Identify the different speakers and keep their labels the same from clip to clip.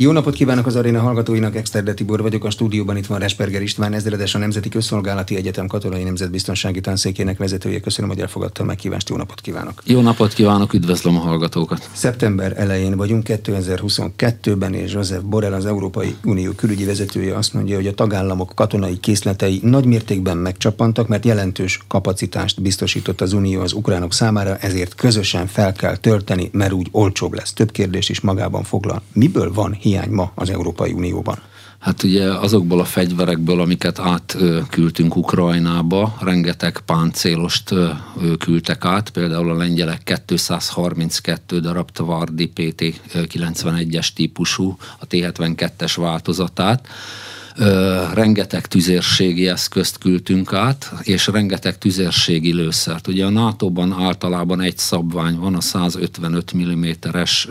Speaker 1: Jó napot kívánok az aréna hallgatóinak, Exterde Tibor vagyok, a stúdióban itt van Resperger István, ezredes a Nemzeti Közszolgálati Egyetem Katonai Nemzetbiztonsági Tanszékének vezetője. Köszönöm, hogy elfogadta a meghívást, jó napot kívánok!
Speaker 2: Jó napot kívánok, üdvözlöm a hallgatókat!
Speaker 1: Szeptember elején vagyunk 2022-ben, és Joseph Borrell, az Európai Unió külügyi vezetője azt mondja, hogy a tagállamok katonai készletei nagy mértékben megcsapantak, mert jelentős kapacitást biztosított az Unió az ukránok számára, ezért közösen fel kell tölteni, mert úgy olcsóbb lesz. Több kérdés is magában foglal. Miből van hiány ma az Európai Unióban?
Speaker 2: Hát ugye azokból a fegyverekből, amiket átküldtünk Ukrajnába, rengeteg páncélost küldtek át, például a lengyelek 232 darab Tvardi PT-91-es típusú, a T-72-es változatát, rengeteg tüzérségi eszközt küldtünk át, és rengeteg tüzérségi lőszert. Ugye a NATO-ban általában egy szabvány van, a 155 mm-es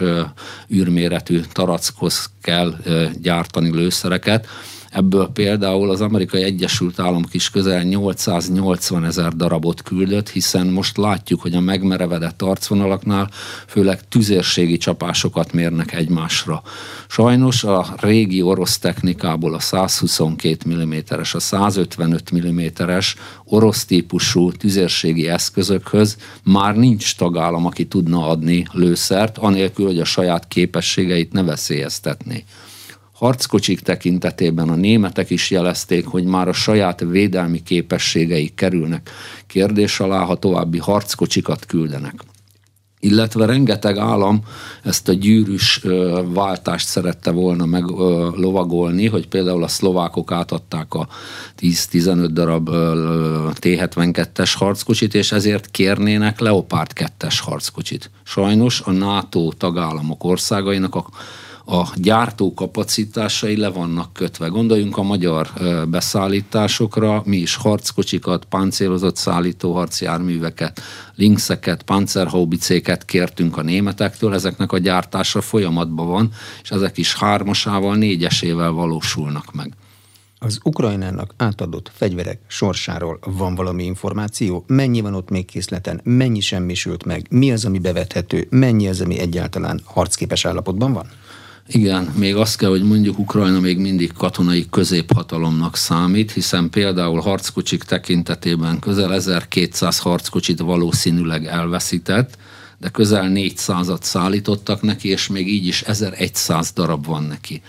Speaker 2: űrméretű tarackhoz kell gyártani lőszereket, Ebből például az amerikai Egyesült Államok is közel 880 ezer darabot küldött, hiszen most látjuk, hogy a megmerevedett arcvonalaknál főleg tüzérségi csapásokat mérnek egymásra. Sajnos a régi orosz technikából a 122 mm-es, a 155 mm-es orosz típusú tüzérségi eszközökhöz már nincs tagállam, aki tudna adni lőszert, anélkül, hogy a saját képességeit ne veszélyeztetné harckocsik tekintetében a németek is jelezték, hogy már a saját védelmi képességeik kerülnek kérdés alá, ha további harckocsikat küldenek illetve rengeteg állam ezt a gyűrűs váltást szerette volna meg lovagolni, hogy például a szlovákok átadták a 10-15 darab T-72-es harckocsit, és ezért kérnének Leopard 2-es harckocsit. Sajnos a NATO tagállamok országainak a a gyártó kapacitásai le vannak kötve. Gondoljunk a magyar beszállításokra, mi is harckocsikat, páncélozott szállító harcjárműveket, linkszeket, panzerhaubicéket kértünk a németektől, ezeknek a gyártása folyamatban van, és ezek is hármasával, négyesével valósulnak meg.
Speaker 1: Az Ukrajnának átadott fegyverek sorsáról van valami információ? Mennyi van ott még készleten? Mennyi semmisült meg? Mi az, ami bevethető? Mennyi az, ami egyáltalán harcképes állapotban van?
Speaker 2: Igen, még azt kell, hogy mondjuk Ukrajna még mindig katonai középhatalomnak számít, hiszen például harckocsik tekintetében közel 1200 harckocsit valószínűleg elveszített, de közel 400-at szállítottak neki, és még így is 1100 darab van neki.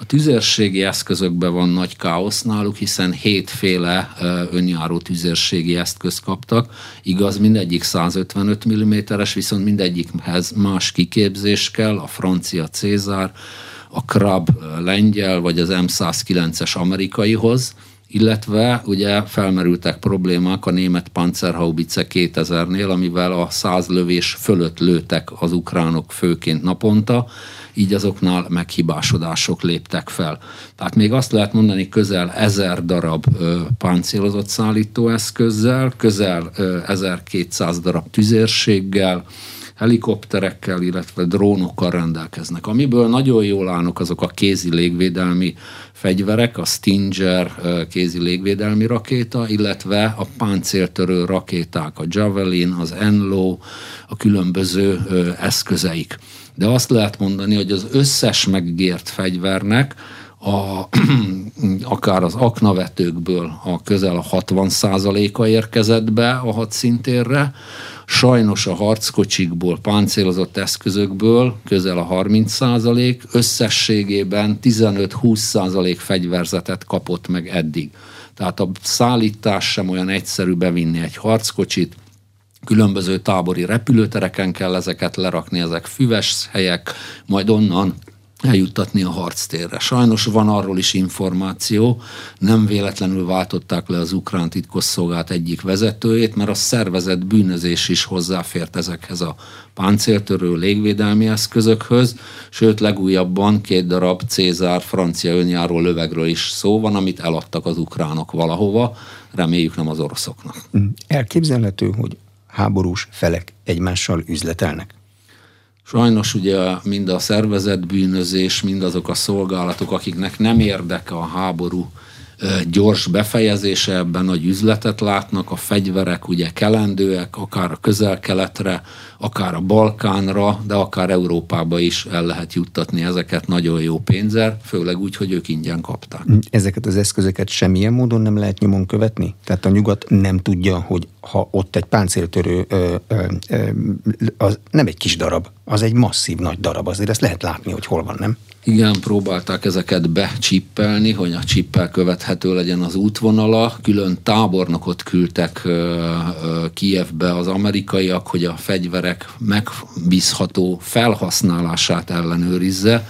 Speaker 2: A tüzérségi eszközökben van nagy káosz náluk, hiszen hétféle önjáró tüzérségi eszköz kaptak. Igaz, mindegyik 155 mm-es, viszont mindegyikhez más kiképzés kell, a francia Cézár, a Krab lengyel, vagy az M109-es amerikaihoz, illetve ugye felmerültek problémák a német Panzerhaubitze 2000-nél, amivel a száz lövés fölött lőtek az ukránok főként naponta, így azoknál meghibásodások léptek fel. Tehát még azt lehet mondani, közel ezer darab ö, páncélozott szállítóeszközzel, közel ö, 1200 darab tüzérséggel, helikopterekkel, illetve drónokkal rendelkeznek. Amiből nagyon jól állnak azok a kézi légvédelmi fegyverek, a Stinger kézi légvédelmi rakéta, illetve a páncéltörő rakéták, a Javelin, az Enlo, a különböző eszközeik. De azt lehet mondani, hogy az összes megígért fegyvernek a, akár az aknavetőkből a közel a 60% a érkezett be a hadszintérre, Sajnos a harckocsikból, páncélozott eszközökből közel a 30 százalék, összességében 15-20 százalék fegyverzetet kapott meg eddig. Tehát a szállítás sem olyan egyszerű bevinni egy harckocsit, különböző tábori repülőtereken kell ezeket lerakni, ezek füves helyek, majd onnan eljuttatni a harctérre. Sajnos van arról is információ, nem véletlenül váltották le az ukrán titkosszolgált egyik vezetőjét, mert a szervezett bűnözés is hozzáfért ezekhez a páncéltörő légvédelmi eszközökhöz, sőt legújabban két darab Cézár francia önjáró lövegről is szó van, amit eladtak az ukránok valahova, reméljük nem az oroszoknak.
Speaker 1: Elképzelhető, hogy háborús felek egymással üzletelnek?
Speaker 2: Sajnos ugye mind a szervezett bűnözés, mind azok a szolgálatok, akiknek nem érdeke a háború gyors befejezése, ebben nagy üzletet látnak, a fegyverek ugye kelendőek, akár a közel-keletre, akár a Balkánra, de akár Európába is el lehet juttatni ezeket nagyon jó pénzzel, főleg úgy, hogy ők ingyen kapták.
Speaker 1: Ezeket az eszközöket semmilyen módon nem lehet nyomon követni? Tehát a nyugat nem tudja, hogy ha ott egy páncéltörő, ö, ö, ö, az nem egy kis darab, az egy masszív nagy darab, azért ezt lehet látni, hogy hol van, nem?
Speaker 2: Igen, próbálták ezeket becsippelni, hogy a csippel követhető legyen az útvonala. Külön tábornokot küldtek Kijevbe az amerikaiak, hogy a fegyverek megbízható felhasználását ellenőrizze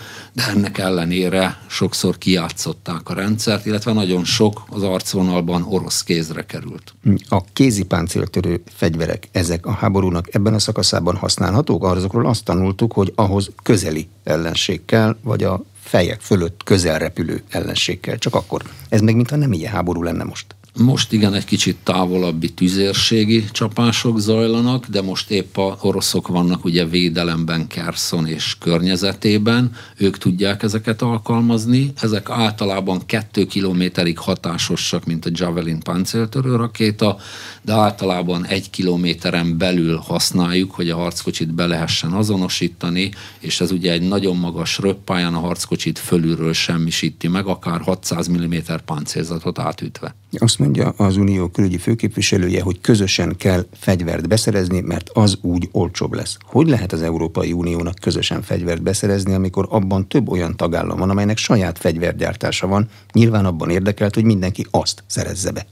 Speaker 2: ennek ellenére sokszor kiátszották a rendszert, illetve nagyon sok az arcvonalban orosz kézre került.
Speaker 1: A kézi páncéltörő fegyverek, ezek a háborúnak ebben a szakaszában használhatók? Azokról azt tanultuk, hogy ahhoz közeli ellenség kell, vagy a fejek fölött közel repülő ellenség kell. Csak akkor. Ez meg mintha nem ilyen háború lenne most.
Speaker 2: Most igen, egy kicsit távolabbi tüzérségi csapások zajlanak, de most épp a oroszok vannak ugye védelemben Kerszon és környezetében, ők tudják ezeket alkalmazni, ezek általában kettő kilométerig hatásosak, mint a Javelin páncéltörő rakéta, de általában egy kilométeren belül használjuk, hogy a harckocsit be lehessen azonosítani, és ez ugye egy nagyon magas röppályán a harckocsit fölülről semmisíti meg, akár 600 mm páncélzatot átütve.
Speaker 1: Azt mondja az Unió külügyi főképviselője, hogy közösen kell fegyvert beszerezni, mert az úgy olcsóbb lesz. Hogy lehet az Európai Uniónak közösen fegyvert beszerezni, amikor abban több olyan tagállam van, amelynek saját fegyvergyártása van, nyilván abban érdekelt, hogy mindenki azt szerezze be.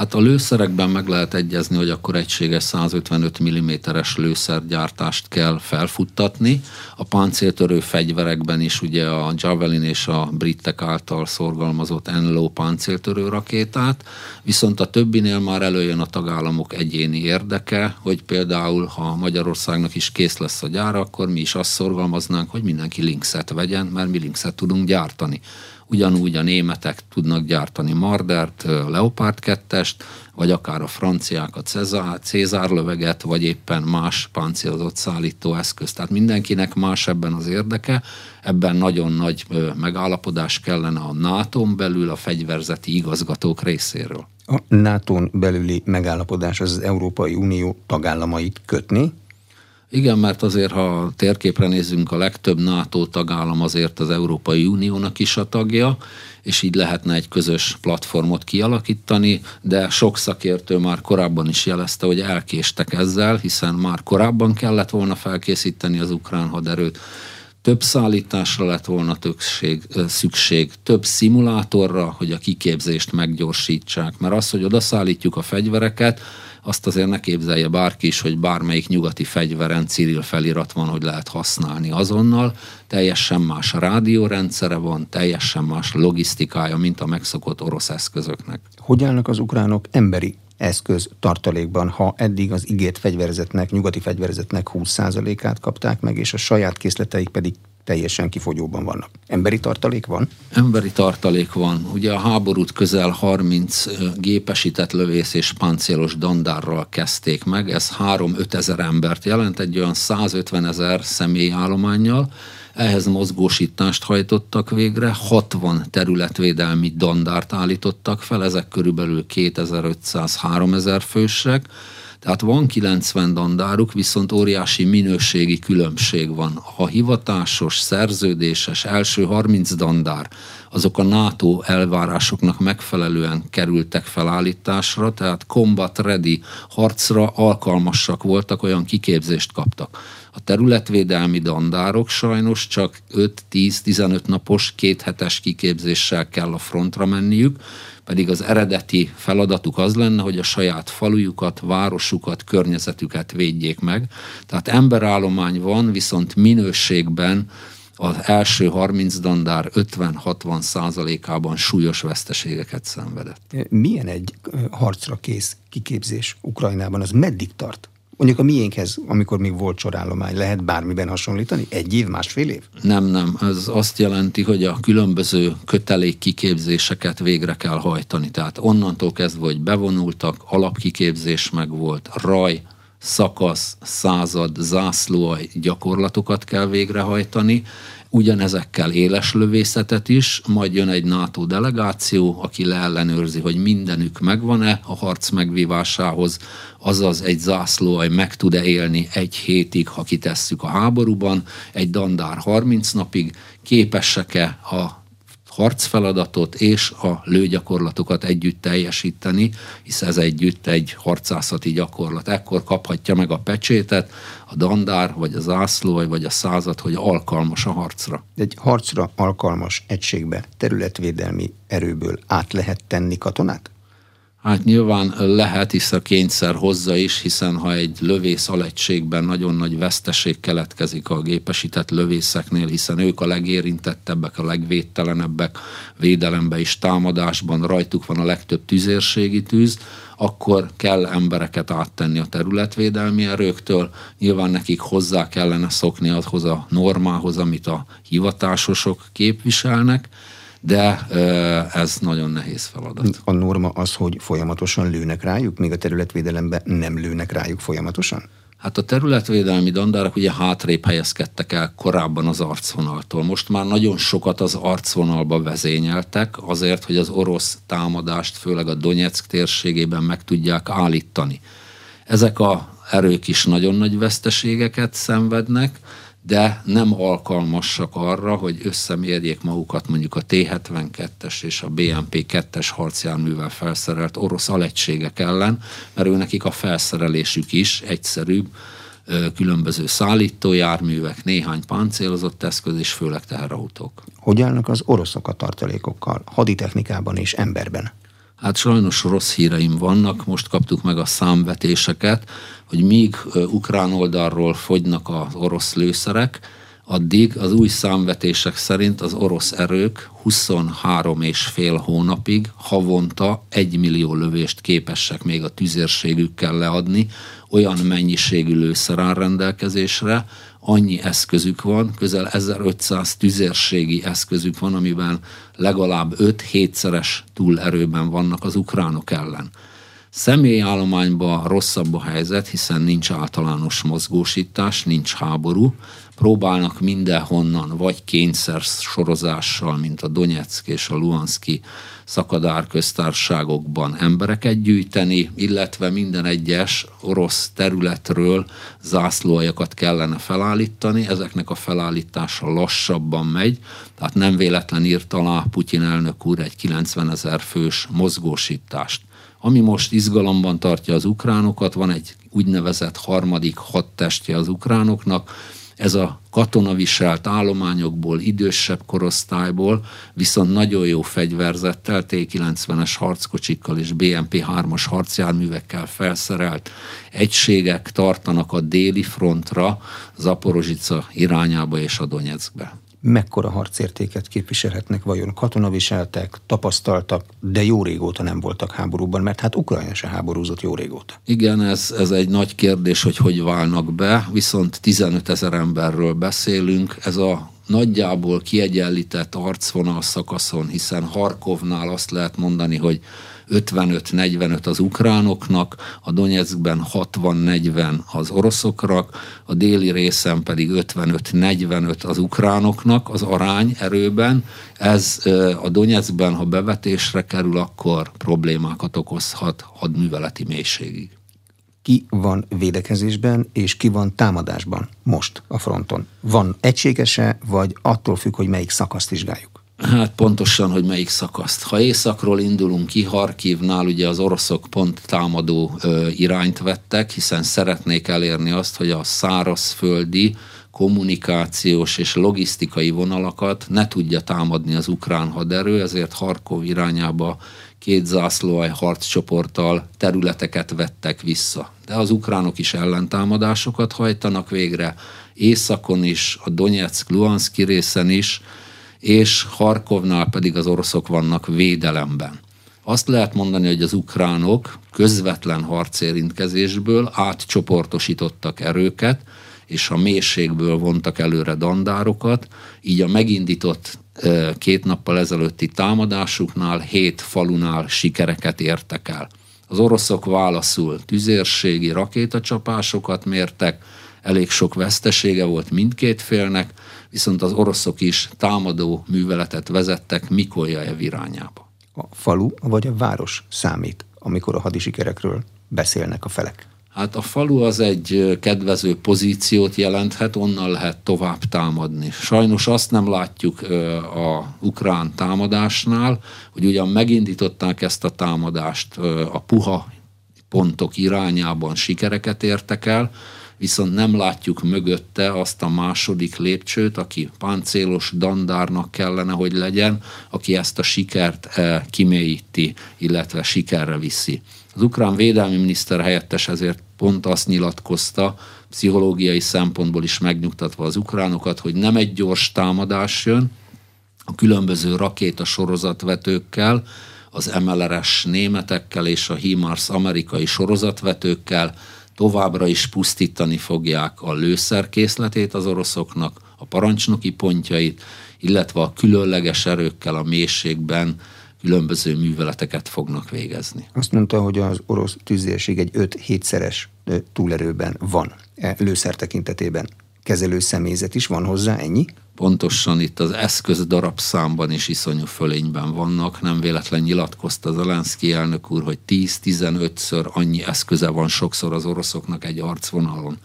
Speaker 2: Hát a lőszerekben meg lehet egyezni, hogy akkor egységes 155 mm-es lőszergyártást kell felfuttatni. A páncéltörő fegyverekben is ugye a Javelin és a britek által szorgalmazott Enlo páncéltörő rakétát, viszont a többinél már előjön a tagállamok egyéni érdeke, hogy például ha Magyarországnak is kész lesz a gyára, akkor mi is azt szorgalmaznánk, hogy mindenki linkszet vegyen, mert mi linkszet tudunk gyártani. Ugyanúgy a németek tudnak gyártani Mardert, Leopard 2-est, vagy akár a franciák a Cezár, Cézár löveget, vagy éppen más páncélozott szállító eszközt. Tehát mindenkinek más ebben az érdeke, ebben nagyon nagy megállapodás kellene a nato belül a fegyverzeti igazgatók részéről.
Speaker 1: A nato belüli megállapodás az Európai Unió tagállamait kötni,
Speaker 2: igen, mert azért, ha a térképre nézzünk, a legtöbb NATO tagállam azért az Európai Uniónak is a tagja, és így lehetne egy közös platformot kialakítani, de sok szakértő már korábban is jelezte, hogy elkéstek ezzel, hiszen már korábban kellett volna felkészíteni az ukrán haderőt, több szállításra lett volna többség, szükség, több szimulátorra, hogy a kiképzést meggyorsítsák, mert az, hogy odaszállítjuk a fegyvereket, azt azért ne képzelje bárki is, hogy bármelyik nyugati fegyveren Cyril felirat van, hogy lehet használni azonnal. Teljesen más rádiórendszere van, teljesen más logisztikája, mint a megszokott orosz eszközöknek.
Speaker 1: Hogy állnak az ukránok emberi eszköz tartalékban, ha eddig az ígért fegyverzetnek, nyugati fegyverzetnek 20%-át kapták meg, és a saját készleteik pedig teljesen kifogyóban vannak. Emberi tartalék van?
Speaker 2: Emberi tartalék van. Ugye a háborút közel 30 gépesített lövész és páncélos dandárral kezdték meg. Ez 3-5 ezer embert jelent, egy olyan 150 ezer személyállományjal. Ehhez mozgósítást hajtottak végre, 60 területvédelmi dandárt állítottak fel, ezek körülbelül 2500-3000 fősek tehát van 90 dandáruk, viszont óriási minőségi különbség van. A hivatásos, szerződéses első 30 dandár, azok a NATO elvárásoknak megfelelően kerültek felállításra, tehát combat ready harcra alkalmasak voltak, olyan kiképzést kaptak. A területvédelmi dandárok sajnos csak 5-10-15 napos, kéthetes kiképzéssel kell a frontra menniük, pedig az eredeti feladatuk az lenne, hogy a saját falujukat, városukat, környezetüket védjék meg. Tehát emberállomány van, viszont minőségben az első 30 dandár 50-60 százalékában súlyos veszteségeket szenvedett.
Speaker 1: Milyen egy harcra kész kiképzés Ukrajnában? Az meddig tart? Mondjuk a miénkhez, amikor még volt sorállomány, lehet bármiben hasonlítani? Egy év, másfél év?
Speaker 2: Nem, nem. Ez azt jelenti, hogy a különböző kötelék kiképzéseket végre kell hajtani. Tehát onnantól kezdve, hogy bevonultak, alapkiképzés meg volt, raj, szakasz, század, zászlóaj gyakorlatokat kell végrehajtani. Ugyanezekkel éles lövészetet is, majd jön egy NATO delegáció, aki leellenőrzi, hogy mindenük megvan-e a harc megvívásához, azaz egy zászlóaj meg tud-e élni egy hétig, ha kitesszük a háborúban, egy dandár 30 napig, képesek-e a harcfeladatot és a lőgyakorlatokat együtt teljesíteni, hisz ez együtt egy harcászati gyakorlat. Ekkor kaphatja meg a pecsétet a dandár, vagy az ászló, vagy a század, hogy alkalmas a harcra.
Speaker 1: Egy harcra alkalmas egységbe területvédelmi erőből át lehet tenni katonát?
Speaker 2: Hát nyilván lehet, hisz a kényszer hozza is, hiszen ha egy lövész alegységben nagyon nagy veszteség keletkezik a gépesített lövészeknél, hiszen ők a legérintettebbek, a legvédtelenebbek védelembe és támadásban, rajtuk van a legtöbb tüzérségi tűz, akkor kell embereket áttenni a területvédelmi erőktől. Nyilván nekik hozzá kellene szokni ahhoz a normához, amit a hivatásosok képviselnek, de ez nagyon nehéz feladat.
Speaker 1: A norma az, hogy folyamatosan lőnek rájuk, míg a területvédelemben nem lőnek rájuk folyamatosan?
Speaker 2: Hát a területvédelmi dandárok ugye hátrébb helyezkedtek el korábban az arcvonaltól. Most már nagyon sokat az arcvonalba vezényeltek azért, hogy az orosz támadást, főleg a Donetsk térségében meg tudják állítani. Ezek a erők is nagyon nagy veszteségeket szenvednek, de nem alkalmasak arra, hogy összemérjék magukat mondjuk a T-72-es és a BMP-2-es harcjárművel felszerelt orosz alegységek ellen, mert ő nekik a felszerelésük is egyszerűbb, különböző szállítójárművek, néhány páncélozott eszköz és főleg teherautók.
Speaker 1: Hogy állnak az oroszok a tartalékokkal, haditechnikában és emberben?
Speaker 2: Hát sajnos rossz híreim vannak, most kaptuk meg a számvetéseket, hogy míg ukrán oldalról fogynak az orosz lőszerek, addig az új számvetések szerint az orosz erők 23 és fél hónapig havonta egy millió lövést képesek még a tüzérségükkel leadni, olyan mennyiségű lőszer áll rendelkezésre, annyi eszközük van, közel 1500 tüzérségi eszközük van, amiben legalább 5-7-szeres túlerőben vannak az ukránok ellen. Személyállományban rosszabb a helyzet, hiszen nincs általános mozgósítás, nincs háború, próbálnak mindenhonnan, vagy kényszer sorozással, mint a Donetsk és a Luhanszki szakadár köztárságokban embereket gyűjteni, illetve minden egyes orosz területről zászlóajakat kellene felállítani, ezeknek a felállítása lassabban megy, tehát nem véletlen írt alá Putyin elnök úr egy 90 ezer fős mozgósítást. Ami most izgalomban tartja az ukránokat, van egy úgynevezett harmadik hadtestje az ukránoknak, ez a katonaviselt állományokból, idősebb korosztályból, viszont nagyon jó fegyverzettel, T-90-es harckocsikkal és BMP-3-as harcjárművekkel felszerelt egységek tartanak a déli frontra, Zaporozsica irányába és a Donetskbe
Speaker 1: mekkora harcértéket képviselhetnek vajon katonaviseltek, tapasztaltak, de jó régóta nem voltak háborúban, mert hát Ukrajna se háborúzott jó régóta.
Speaker 2: Igen, ez, ez egy nagy kérdés, hogy hogy válnak be, viszont 15 ezer emberről beszélünk, ez a nagyjából kiegyenlített arcvonal szakaszon, hiszen Harkovnál azt lehet mondani, hogy 55-45 az ukránoknak, a Donetskben 60-40 az oroszoknak, a déli részen pedig 55-45 az ukránoknak az arány erőben. Ez a Donetskben, ha bevetésre kerül, akkor problémákat okozhat hadműveleti mélységig
Speaker 1: ki van védekezésben, és ki van támadásban most a fronton. Van egységese, vagy attól függ, hogy melyik szakaszt vizsgáljuk?
Speaker 2: Hát pontosan, hogy melyik szakaszt. Ha északról indulunk ki, Harkivnál ugye az oroszok pont támadó ö, irányt vettek, hiszen szeretnék elérni azt, hogy a szárazföldi kommunikációs és logisztikai vonalakat ne tudja támadni az ukrán haderő, ezért Harkov irányába két zászlóaj harccsoporttal területeket vettek vissza. De az ukránok is ellentámadásokat hajtanak végre, északon is, a Donetsk-Luhanszki részen is, és Harkovnál pedig az oroszok vannak védelemben. Azt lehet mondani, hogy az ukránok közvetlen harcérintkezésből átcsoportosítottak erőket, és a mélységből vontak előre dandárokat, így a megindított két nappal ezelőtti támadásuknál, hét falunál sikereket értek el. Az oroszok válaszul tüzérségi rakétacsapásokat mértek, elég sok vesztesége volt mindkét félnek, viszont az oroszok is támadó műveletet vezettek Mikoljajev irányába.
Speaker 1: A falu vagy a város számít, amikor a hadisikerekről beszélnek a felek?
Speaker 2: Hát a falu az egy kedvező pozíciót jelenthet, onnan lehet tovább támadni. Sajnos azt nem látjuk a ukrán támadásnál, hogy ugyan megindították ezt a támadást a puha pontok irányában sikereket értek el, viszont nem látjuk mögötte azt a második lépcsőt, aki páncélos dandárnak kellene, hogy legyen, aki ezt a sikert kimélyíti, illetve sikerre viszi. Az ukrán védelmi miniszter helyettes ezért pont azt nyilatkozta, pszichológiai szempontból is megnyugtatva az ukránokat, hogy nem egy gyors támadás jön, a különböző rakéta sorozatvetőkkel, az MLRS németekkel és a HIMARS amerikai sorozatvetőkkel továbbra is pusztítani fogják a lőszerkészletét az oroszoknak, a parancsnoki pontjait, illetve a különleges erőkkel a mélységben különböző műveleteket fognak végezni.
Speaker 1: Azt mondta, hogy az orosz tűzérség egy 5-7-szeres túlerőben van e lőszer tekintetében. Kezelő személyzet is van hozzá, ennyi?
Speaker 2: Pontosan itt az eszköz darabszámban is iszonyú fölényben vannak. Nem véletlen nyilatkozta Zelenszky elnök úr, hogy 10-15-ször annyi eszköze van sokszor az oroszoknak egy arcvonalon.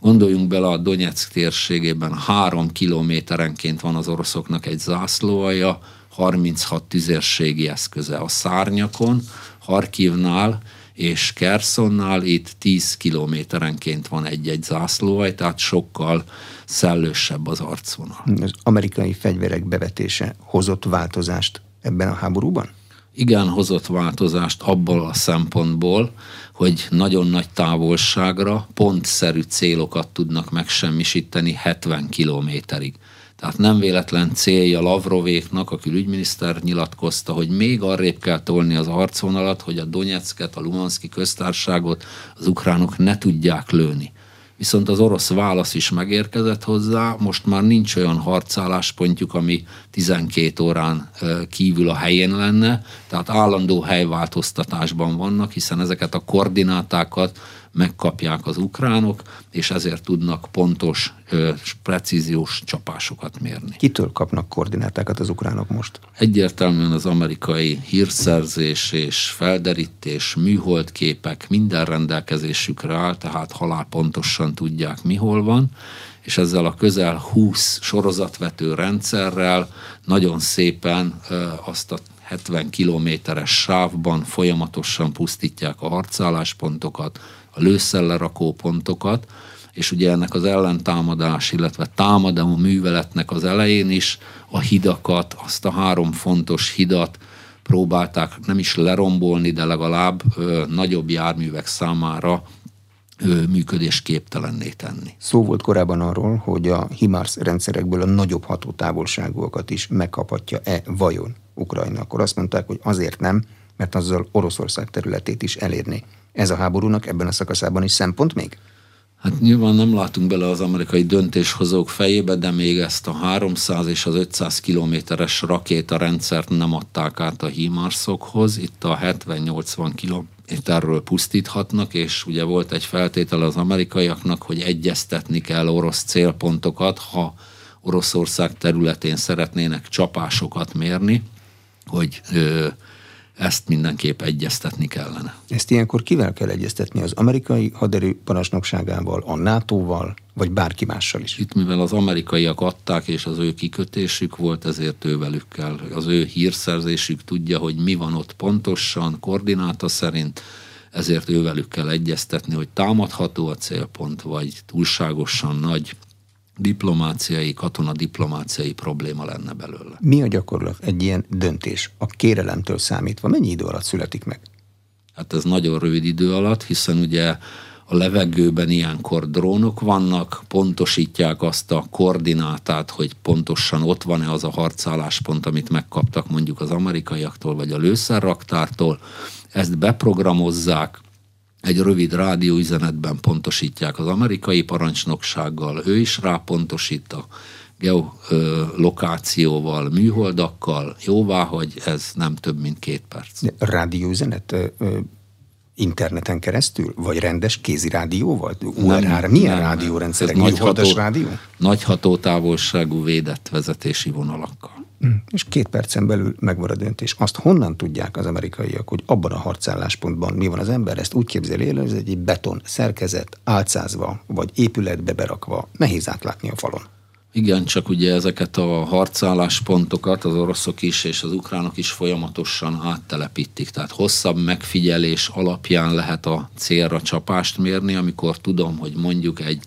Speaker 2: Gondoljunk bele a Donetsk térségében három kilométerenként van az oroszoknak egy zászlóaja, 36 tüzérségi eszköze a szárnyakon, Harkivnál és Kersonnál itt 10 kilométerenként van egy-egy zászlóaj, tehát sokkal szellősebb az arcvonal.
Speaker 1: Az amerikai fegyverek bevetése hozott változást ebben a háborúban?
Speaker 2: Igen, hozott változást abból a szempontból, hogy nagyon nagy távolságra pontszerű célokat tudnak megsemmisíteni 70 kilométerig. Tehát nem véletlen célja Lavrovéknak, a külügyminiszter nyilatkozta, hogy még arrébb kell tolni az arcvonalat, hogy a Donetsket, a Lumanszki köztárságot az ukránok ne tudják lőni. Viszont az orosz válasz is megérkezett hozzá, most már nincs olyan harcálláspontjuk, ami 12 órán kívül a helyén lenne, tehát állandó helyváltoztatásban vannak, hiszen ezeket a koordinátákat megkapják az ukránok, és ezért tudnak pontos, precíziós csapásokat mérni.
Speaker 1: Kitől kapnak koordinátákat az ukránok most?
Speaker 2: Egyértelműen az amerikai hírszerzés és felderítés, műholdképek minden rendelkezésükre áll, tehát halál pontosan tudják, mi hol van, és ezzel a közel 20 sorozatvető rendszerrel nagyon szépen azt a 70 kilométeres sávban folyamatosan pusztítják a harcálláspontokat, a lőszellerakó pontokat, és ugye ennek az ellentámadás, illetve támadó műveletnek az elején is a hidakat, azt a három fontos hidat próbálták nem is lerombolni, de legalább ö, nagyobb járművek számára működésképtelenné tenni.
Speaker 1: Szó volt korábban arról, hogy a HIMARS rendszerekből a nagyobb hatótávolságúakat is megkaphatja-e vajon Ukrajna. Akkor azt mondták, hogy azért nem, mert azzal Oroszország területét is elérni. Ez a háborúnak ebben a szakaszában is szempont még?
Speaker 2: Hát nyilván nem látunk bele az amerikai döntéshozók fejébe, de még ezt a 300 és az 500 kilométeres rakétarendszert nem adták át a hímarszokhoz. Itt a 70-80 kilométerről pusztíthatnak, és ugye volt egy feltétel az amerikaiaknak, hogy egyeztetni kell orosz célpontokat, ha Oroszország területén szeretnének csapásokat mérni, hogy ö, ezt mindenképp egyeztetni kellene.
Speaker 1: Ezt ilyenkor kivel kell egyeztetni? Az amerikai haderő parancsnokságával, a NATO-val, vagy bárki mással is?
Speaker 2: Itt mivel az amerikaiak adták, és az ő kikötésük volt, ezért ővelük kell. Az ő hírszerzésük tudja, hogy mi van ott pontosan, koordináta szerint, ezért ővelük kell egyeztetni, hogy támadható a célpont, vagy túlságosan nagy diplomáciai, katona diplomáciai probléma lenne belőle.
Speaker 1: Mi a gyakorlat egy ilyen döntés a kérelemtől számítva? Mennyi idő alatt születik meg?
Speaker 2: Hát ez nagyon rövid idő alatt, hiszen ugye a levegőben ilyenkor drónok vannak, pontosítják azt a koordinátát, hogy pontosan ott van-e az a harcálláspont, amit megkaptak mondjuk az amerikaiaktól vagy a lőszerraktártól, ezt beprogramozzák, egy rövid rádióüzenetben pontosítják az amerikai parancsnoksággal, ő is rápontosít a geolokációval, műholdakkal, jóvá, hogy ez nem több, mint két perc.
Speaker 1: Rádióüzenet interneten keresztül? Vagy rendes kézi rádióval? UR3? Milyen nem, rádiórendszerek? Nagy, ható, rádió?
Speaker 2: nagy hatótávolságú védett vezetési vonalakkal.
Speaker 1: Hm, és két percen belül megvan a döntés. Azt honnan tudják az amerikaiak, hogy abban a harcálláspontban mi van az ember? Ezt úgy képzeli el, hogy ez egy beton szerkezet, álcázva, vagy épületbe berakva. Nehéz átlátni a falon.
Speaker 2: Igen, csak ugye ezeket a harcálláspontokat az oroszok is és az ukránok is folyamatosan áttelepítik. Tehát hosszabb megfigyelés alapján lehet a célra csapást mérni, amikor tudom, hogy mondjuk egy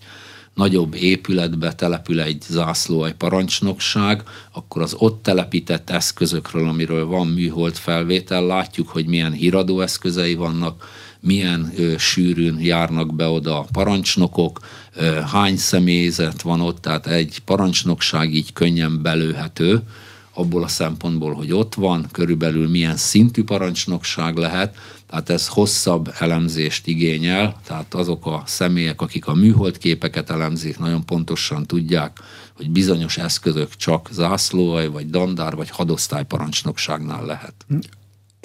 Speaker 2: nagyobb épületbe települ egy zászló, egy parancsnokság, akkor az ott telepített eszközökről, amiről van műhold felvétel, látjuk, hogy milyen híradó eszközei vannak, milyen ö, sűrűn járnak be oda a parancsnokok, ö, hány személyzet van ott, tehát egy parancsnokság így könnyen belőhető, abból a szempontból, hogy ott van, körülbelül milyen szintű parancsnokság lehet, tehát ez hosszabb elemzést igényel, tehát azok a személyek, akik a műhold képeket elemzik, nagyon pontosan tudják, hogy bizonyos eszközök csak zászlóaj, vagy dandár, vagy hadosztályparancsnokságnál lehet.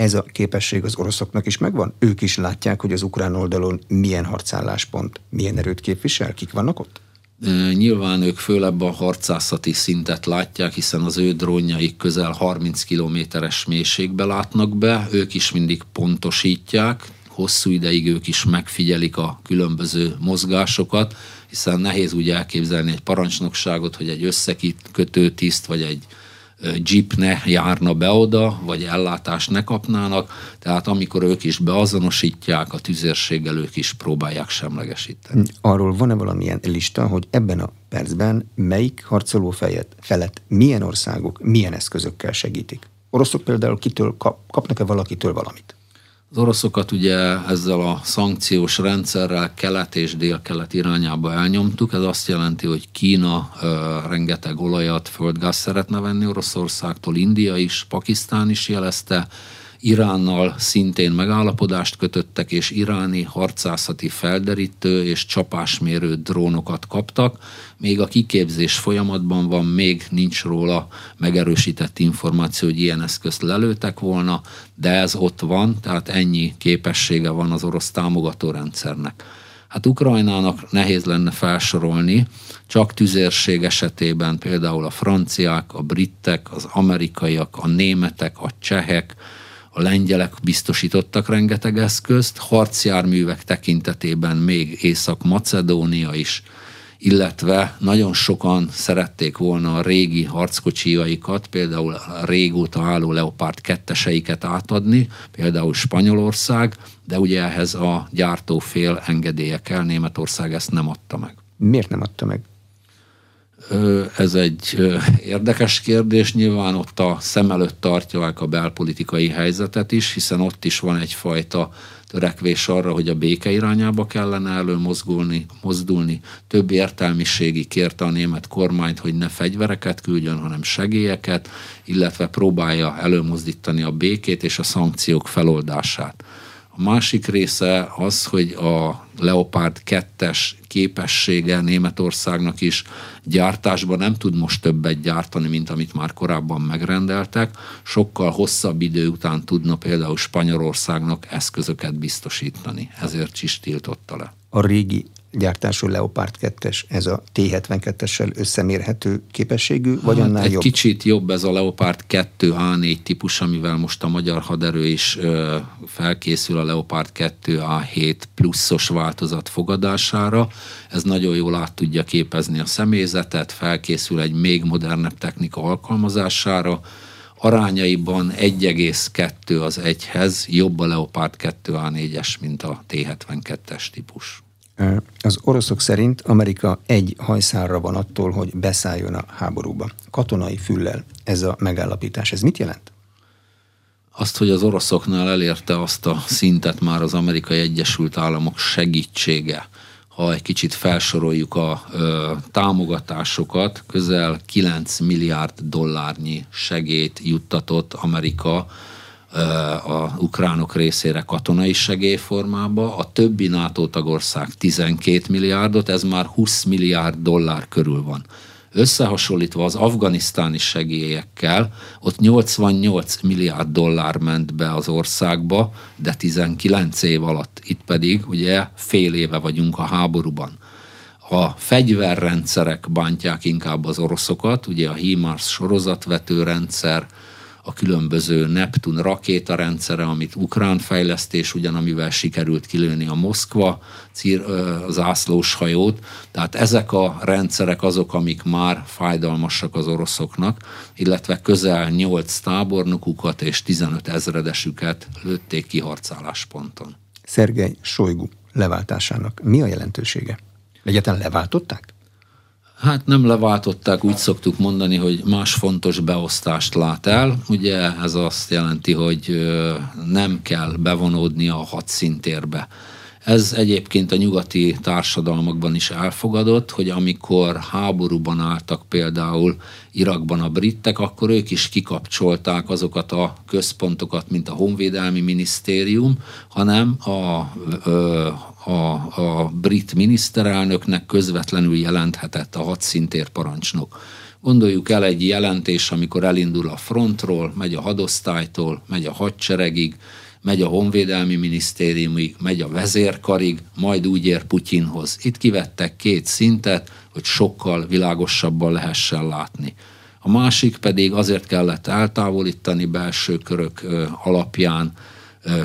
Speaker 1: Ez a képesség az oroszoknak is megvan? Ők is látják, hogy az ukrán oldalon milyen harcálláspont, milyen erőt képvisel, kik vannak ott?
Speaker 2: Nyilván ők főleg a harcászati szintet látják, hiszen az ő drónjaik közel 30 kilométeres mélységbe látnak be, ők is mindig pontosítják, hosszú ideig ők is megfigyelik a különböző mozgásokat, hiszen nehéz úgy elképzelni egy parancsnokságot, hogy egy összekötő tiszt vagy egy jeep ne járna be oda, vagy ellátást ne kapnának, tehát amikor ők is beazonosítják, a tüzérséggel ők is próbálják semlegesíteni.
Speaker 1: Arról van-e valamilyen lista, hogy ebben a percben melyik harcoló fejet, felett milyen országok milyen eszközökkel segítik? Oroszok például kitől kap, kapnak-e valakitől valamit?
Speaker 2: Az oroszokat ugye ezzel a szankciós rendszerrel kelet és dél-kelet irányába elnyomtuk. Ez azt jelenti, hogy Kína ö, rengeteg olajat, földgáz szeretne venni Oroszországtól, India is, Pakisztán is jelezte, Iránnal szintén megállapodást kötöttek, és iráni harcászati felderítő és csapásmérő drónokat kaptak. Még a kiképzés folyamatban van, még nincs róla megerősített információ, hogy ilyen eszközt lelőtek volna, de ez ott van, tehát ennyi képessége van az orosz támogatórendszernek. Hát Ukrajnának nehéz lenne felsorolni, csak tüzérség esetében például a franciák, a britek, az amerikaiak, a németek, a csehek, a lengyelek biztosítottak rengeteg eszközt, harcjárművek tekintetében még Észak-Macedónia is, illetve nagyon sokan szerették volna a régi harckocsiaikat, például a régóta álló Leopard 2 átadni, például Spanyolország, de ugye ehhez a gyártófél engedélye kell, Németország ezt nem adta meg.
Speaker 1: Miért nem adta meg?
Speaker 2: Ez egy érdekes kérdés, nyilván ott a szem előtt tartják a belpolitikai helyzetet is, hiszen ott is van egyfajta törekvés arra, hogy a béke irányába kellene előmozgulni, mozdulni. Több értelmiségi kérte a német kormányt, hogy ne fegyvereket küldjön, hanem segélyeket, illetve próbálja előmozdítani a békét és a szankciók feloldását. Másik része az, hogy a Leopard 2-es képessége Németországnak is gyártásban nem tud most többet gyártani, mint amit már korábban megrendeltek. Sokkal hosszabb idő után tudna például Spanyolországnak eszközöket biztosítani. Ezért is tiltotta le.
Speaker 1: A régi gyártású Leopard 2-es, ez a T-72-essel összemérhető képességű, vagy hát annál
Speaker 2: egy
Speaker 1: jobb?
Speaker 2: kicsit jobb ez a Leopard 2 A4 típus, amivel most a magyar haderő is ö, felkészül a Leopard 2 A7 pluszos változat fogadására. Ez nagyon jól át tudja képezni a személyzetet, felkészül egy még modernebb technika alkalmazására, arányaiban 1,2 az egyhez, jobb a Leopard 2 A4-es, mint a T-72-es típus.
Speaker 1: Az oroszok szerint Amerika egy hajszárra van attól, hogy beszálljon a háborúba. Katonai füllel ez a megállapítás. Ez mit jelent?
Speaker 2: Azt, hogy az oroszoknál elérte azt a szintet már az amerikai Egyesült Államok segítsége, ha egy kicsit felsoroljuk a ö, támogatásokat, közel 9 milliárd dollárnyi segét juttatott Amerika a ukránok részére katonai segélyformába, a többi NATO tagország 12 milliárdot, ez már 20 milliárd dollár körül van. Összehasonlítva az afganisztáni segélyekkel, ott 88 milliárd dollár ment be az országba, de 19 év alatt. Itt pedig ugye fél éve vagyunk a háborúban. A fegyverrendszerek bántják inkább az oroszokat, ugye a HIMARS sorozatvető rendszer, a különböző Neptun rakétarendszere, amit ukrán fejlesztés, ugyanamivel sikerült kilőni a Moszkva az ászlós hajót. Tehát ezek a rendszerek azok, amik már fájdalmasak az oroszoknak, illetve közel 8 tábornokukat és 15 ezredesüket lőtték ki harcállásponton.
Speaker 1: Szergej Sojgu leváltásának mi a jelentősége? Egyáltalán leváltották?
Speaker 2: Hát nem leváltották, úgy szoktuk mondani, hogy más fontos beosztást lát el. Ugye ez azt jelenti, hogy nem kell bevonódni a hadszintérbe. Ez egyébként a nyugati társadalmakban is elfogadott, hogy amikor háborúban álltak például Irakban a britek, akkor ők is kikapcsolták azokat a központokat, mint a Honvédelmi Minisztérium, hanem a, a, a brit miniszterelnöknek közvetlenül jelenthetett a hadszintér parancsnok. Gondoljuk el egy jelentés, amikor elindul a frontról, megy a hadosztálytól, megy a hadseregig, megy a honvédelmi minisztériumig, megy a vezérkarig, majd úgy ér Putyinhoz. Itt kivettek két szintet, hogy sokkal világosabban lehessen látni. A másik pedig azért kellett eltávolítani belső körök alapján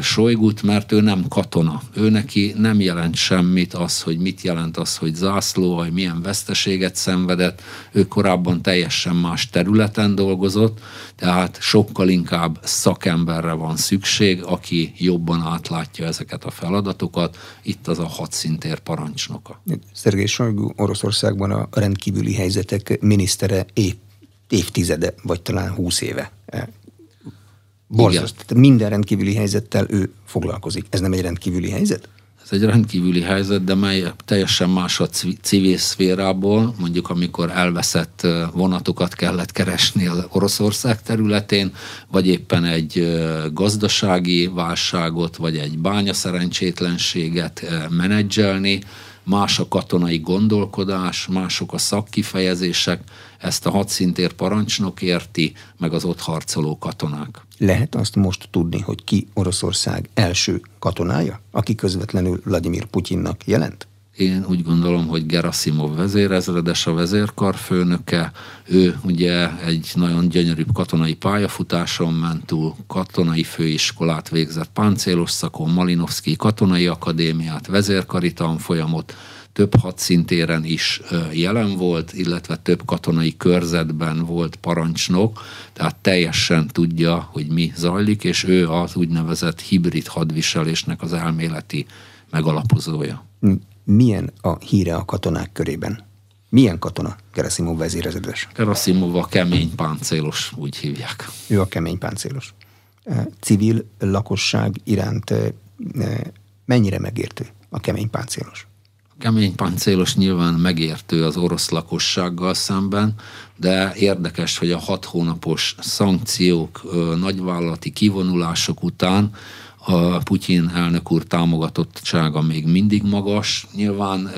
Speaker 2: Sojgut, mert ő nem katona. Ő neki nem jelent semmit az, hogy mit jelent az, hogy zászló, vagy milyen veszteséget szenvedett. Ő korábban teljesen más területen dolgozott, tehát sokkal inkább szakemberre van szükség, aki jobban átlátja ezeket a feladatokat. Itt az a hadszintér parancsnoka.
Speaker 1: Szergei Sojgu Oroszországban a rendkívüli helyzetek minisztere épp évtizede, vagy talán húsz éve Borzasztó. Minden rendkívüli helyzettel ő foglalkozik. Ez nem egy rendkívüli helyzet?
Speaker 2: Ez egy rendkívüli helyzet, de mely teljesen más a civil szférából, mondjuk amikor elveszett vonatokat kellett keresni az Oroszország területén, vagy éppen egy gazdasági válságot, vagy egy bányaszerencsétlenséget menedzselni, más a katonai gondolkodás, mások a szakkifejezések, ezt a hadszintér parancsnok érti, meg az ott harcoló katonák.
Speaker 1: Lehet azt most tudni, hogy ki Oroszország első katonája, aki közvetlenül Vladimir Putyinnak jelent?
Speaker 2: Én úgy gondolom, hogy Gerasimov vezérezredes a vezérkarfőnöke, ő ugye egy nagyon gyönyörű katonai pályafutáson ment túl, katonai főiskolát végzett, páncélos szakon, Malinovszki katonai akadémiát, vezérkari tanfolyamot, több hadszintéren is jelen volt, illetve több katonai körzetben volt parancsnok, tehát teljesen tudja, hogy mi zajlik, és ő az úgynevezett hibrid hadviselésnek az elméleti megalapozója.
Speaker 1: Milyen a híre a katonák körében? Milyen katona Gerasimov vezérezredes?
Speaker 2: Gerasimov a kemény páncélos, úgy hívják.
Speaker 1: Ő a kemény páncélos. Civil lakosság iránt mennyire megértő a kemény páncélos?
Speaker 2: kemény páncélos nyilván megértő az orosz lakossággal szemben, de érdekes, hogy a hat hónapos szankciók, nagyvállalati kivonulások után a Putyin elnök úr támogatottsága még mindig magas. Nyilván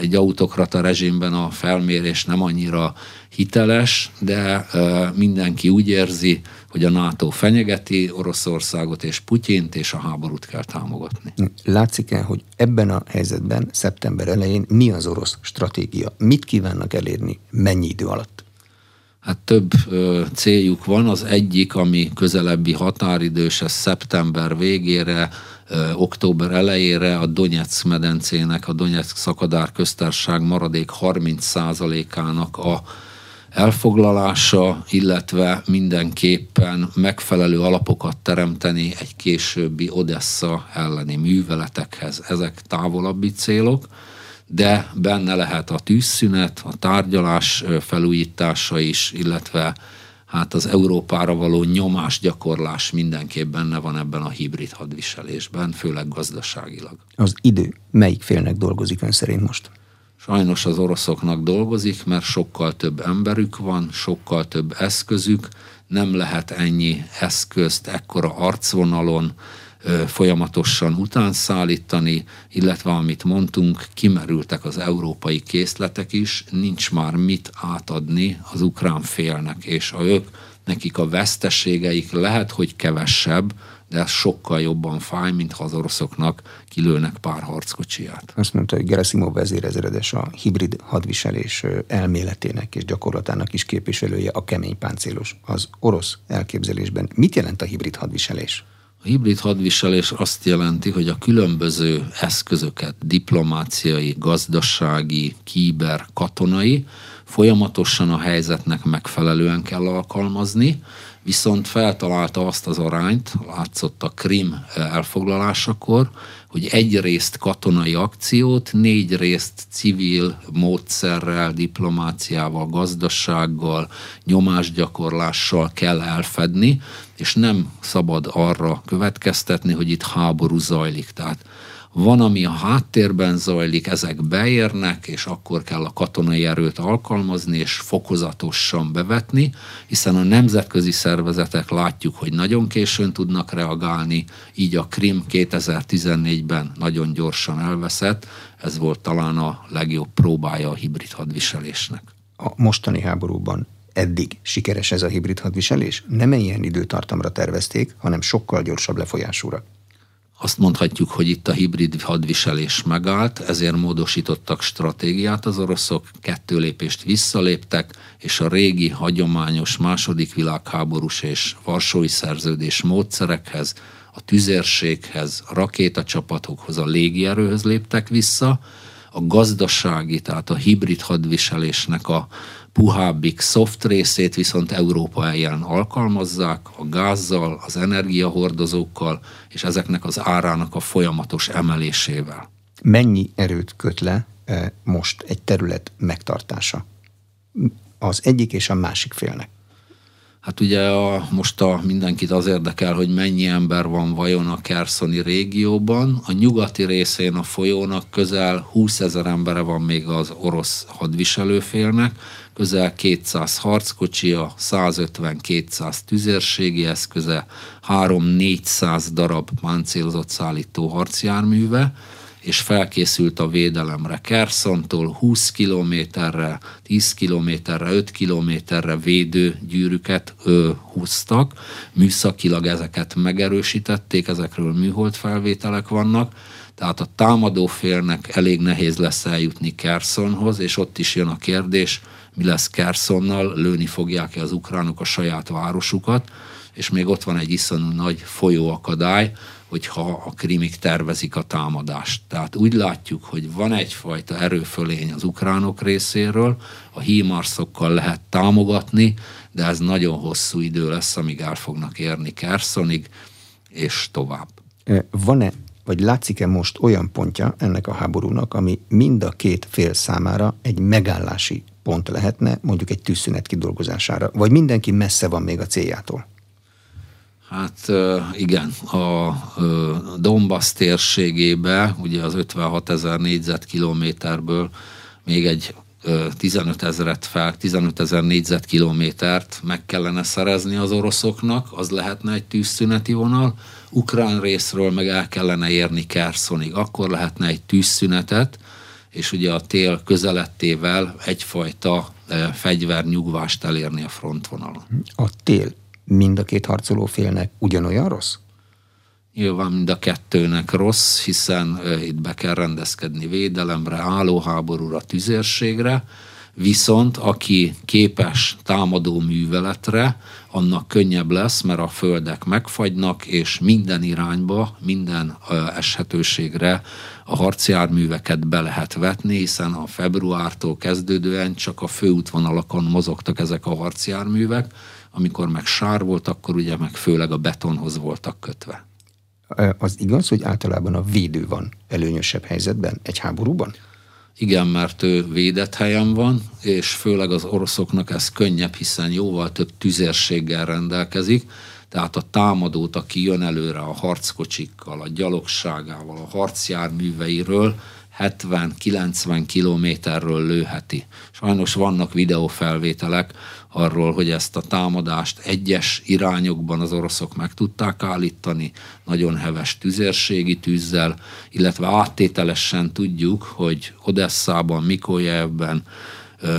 Speaker 2: egy autokrata rezsimben a felmérés nem annyira hiteles, de mindenki úgy érzi, hogy a NATO fenyegeti Oroszországot és Putyint, és a háborút kell támogatni.
Speaker 1: Látszik-e, hogy ebben a helyzetben szeptember elején mi az orosz stratégia? Mit kívánnak elérni? Mennyi idő alatt?
Speaker 2: Hát több ö, céljuk van. Az egyik, ami közelebbi határidős, ez szeptember végére, ö, október elejére a Donetsk medencének, a Donetsk szakadár köztársaság maradék 30%-ának a elfoglalása, illetve mindenképpen megfelelő alapokat teremteni egy későbbi Odessa elleni műveletekhez. Ezek távolabbi célok, de benne lehet a tűzszünet, a tárgyalás felújítása is, illetve hát az Európára való nyomásgyakorlás mindenképp benne van ebben a hibrid hadviselésben, főleg gazdaságilag.
Speaker 1: Az idő melyik félnek dolgozik ön szerint most?
Speaker 2: Sajnos az oroszoknak dolgozik, mert sokkal több emberük van, sokkal több eszközük, nem lehet ennyi eszközt ekkora arcvonalon folyamatosan utánszállítani, illetve amit mondtunk, kimerültek az európai készletek is, nincs már mit átadni az ukrán félnek, és a ők, nekik a veszteségeik lehet, hogy kevesebb, de ez sokkal jobban fáj, mint ha az oroszoknak kilőnek pár harckocsiját.
Speaker 1: Azt mondta, hogy Gerasimov vezérezredes a hibrid hadviselés elméletének és gyakorlatának is képviselője a kemény páncélos. Az orosz elképzelésben mit jelent a hibrid hadviselés?
Speaker 2: A hibrid hadviselés azt jelenti, hogy a különböző eszközöket, diplomáciai, gazdasági, kíber, katonai folyamatosan a helyzetnek megfelelően kell alkalmazni, viszont feltalálta azt az arányt, látszott a Krim elfoglalásakor, hogy egy részt katonai akciót, négy részt civil módszerrel, diplomáciával, gazdasággal, nyomásgyakorlással kell elfedni, és nem szabad arra következtetni, hogy itt háború zajlik. Tehát van, ami a háttérben zajlik, ezek beérnek, és akkor kell a katonai erőt alkalmazni, és fokozatosan bevetni, hiszen a nemzetközi szervezetek látjuk, hogy nagyon későn tudnak reagálni, így a Krim 2014-ben nagyon gyorsan elveszett, ez volt talán a legjobb próbája a hibrid hadviselésnek.
Speaker 1: A mostani háborúban eddig sikeres ez a hibrid hadviselés? Nem ilyen időtartamra tervezték, hanem sokkal gyorsabb lefolyásúra.
Speaker 2: Azt mondhatjuk, hogy itt a hibrid hadviselés megállt, ezért módosítottak stratégiát az oroszok, kettő lépést visszaléptek, és a régi, hagyományos második világháborús és varsói szerződés módszerekhez, a tüzérséghez, a rakétacsapatokhoz, a légierőhöz léptek vissza, a gazdasági, tehát a hibrid hadviselésnek a puhábbik soft részét viszont Európa ellen alkalmazzák, a gázzal, az energiahordozókkal, és ezeknek az árának a folyamatos emelésével.
Speaker 1: Mennyi erőt köt le eh, most egy terület megtartása? Az egyik és a másik félnek.
Speaker 2: Hát ugye a, most a, mindenkit az érdekel, hogy mennyi ember van vajon a Kerszoni régióban. A nyugati részén a folyónak közel 20 ezer embere van még az orosz hadviselőfélnek, közel 200 harckocsia, 150-200 tüzérségi eszköze, 3-400 darab páncélozott szállító harcjárműve, és felkészült a védelemre. Kerszontól 20 kilométerre, 10 kilométerre, 5 kilométerre védőgyűrűket ö, húztak. Műszakilag ezeket megerősítették, ezekről műhold felvételek vannak, tehát a támadó félnek elég nehéz lesz eljutni Kerszonhoz, és ott is jön a kérdés, mi lesz Kerszonnal, lőni fogják-e az ukránok a saját városukat, és még ott van egy iszonyú nagy folyóakadály, hogyha a krimik tervezik a támadást. Tehát úgy látjuk, hogy van egyfajta erőfölény az ukránok részéről, a hímarszokkal lehet támogatni, de ez nagyon hosszú idő lesz, amíg el fognak érni Kerszonig, és tovább.
Speaker 1: Van-e, vagy látszik-e most olyan pontja ennek a háborúnak, ami mind a két fél számára egy megállási pont lehetne, mondjuk egy tűzszünet kidolgozására, vagy mindenki messze van még a céljától?
Speaker 2: Hát igen, a Donbass térségébe, ugye az 56 ezer négyzetkilométerből még egy 15 ezeret fel, 15 ezer négyzetkilométert meg kellene szerezni az oroszoknak, az lehetne egy tűzszüneti vonal. Ukrán részről meg el kellene érni Kerszonig, akkor lehetne egy tűzszünetet, és ugye a tél közelettével egyfajta fegyvernyugvást elérni a frontvonalon.
Speaker 1: A tél mind a két harcoló félnek ugyanolyan rossz?
Speaker 2: Nyilván mind a kettőnek rossz, hiszen itt be kell rendezkedni védelemre, állóháborúra, tüzérségre, viszont aki képes támadó műveletre, annak könnyebb lesz, mert a földek megfagynak, és minden irányba, minden eshetőségre a harcjárműveket be lehet vetni, hiszen a februártól kezdődően csak a főútvonalakon mozogtak ezek a harcjárművek, amikor meg sár volt, akkor ugye meg főleg a betonhoz voltak kötve.
Speaker 1: Az igaz, hogy általában a védő van előnyösebb helyzetben egy háborúban?
Speaker 2: Igen, mert ő védett helyen van, és főleg az oroszoknak ez könnyebb, hiszen jóval több tüzérséggel rendelkezik, tehát a támadót, aki jön előre a harckocsikkal, a gyalogságával, a harcjárműveiről, 70-90 kilométerről lőheti. Sajnos vannak videófelvételek arról, hogy ezt a támadást egyes irányokban az oroszok meg tudták állítani, nagyon heves tüzérségi tűzzel, illetve áttételesen tudjuk, hogy Odesszában, Mikolyevben,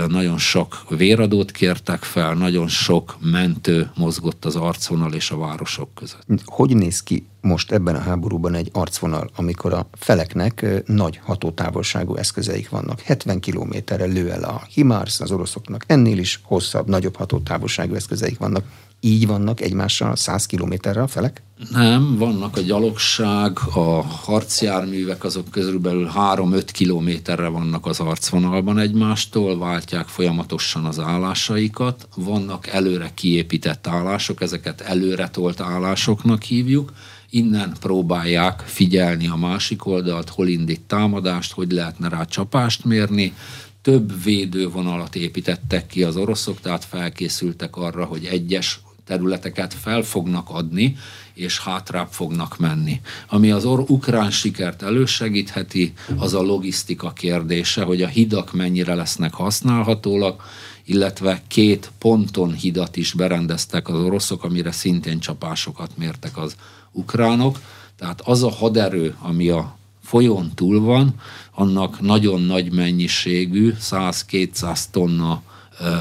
Speaker 2: nagyon sok véradót kértek fel, nagyon sok mentő mozgott az arcvonal és a városok között.
Speaker 1: Hogy néz ki most ebben a háborúban egy arcvonal, amikor a feleknek nagy hatótávolságú eszközeik vannak? 70 kilométerre lő el a HIMARS az oroszoknak, ennél is hosszabb, nagyobb hatótávolságú eszközeik vannak így vannak egymással 100 kilométerre a felek?
Speaker 2: Nem, vannak a gyalogság, a harcjárművek, azok körülbelül 3-5 kilométerre vannak az arcvonalban egymástól, váltják folyamatosan az állásaikat, vannak előre kiépített állások, ezeket előre tolt állásoknak hívjuk, innen próbálják figyelni a másik oldalt, hol indít támadást, hogy lehetne rá csapást mérni, több védővonalat építettek ki az oroszok, tehát felkészültek arra, hogy egyes területeket fel fognak adni, és hátrább fognak menni. Ami az or- ukrán sikert elősegítheti, az a logisztika kérdése, hogy a hidak mennyire lesznek használhatóak, illetve két ponton hidat is berendeztek az oroszok, amire szintén csapásokat mértek az ukránok. Tehát az a haderő, ami a folyón túl van, annak nagyon nagy mennyiségű, 100-200 tonna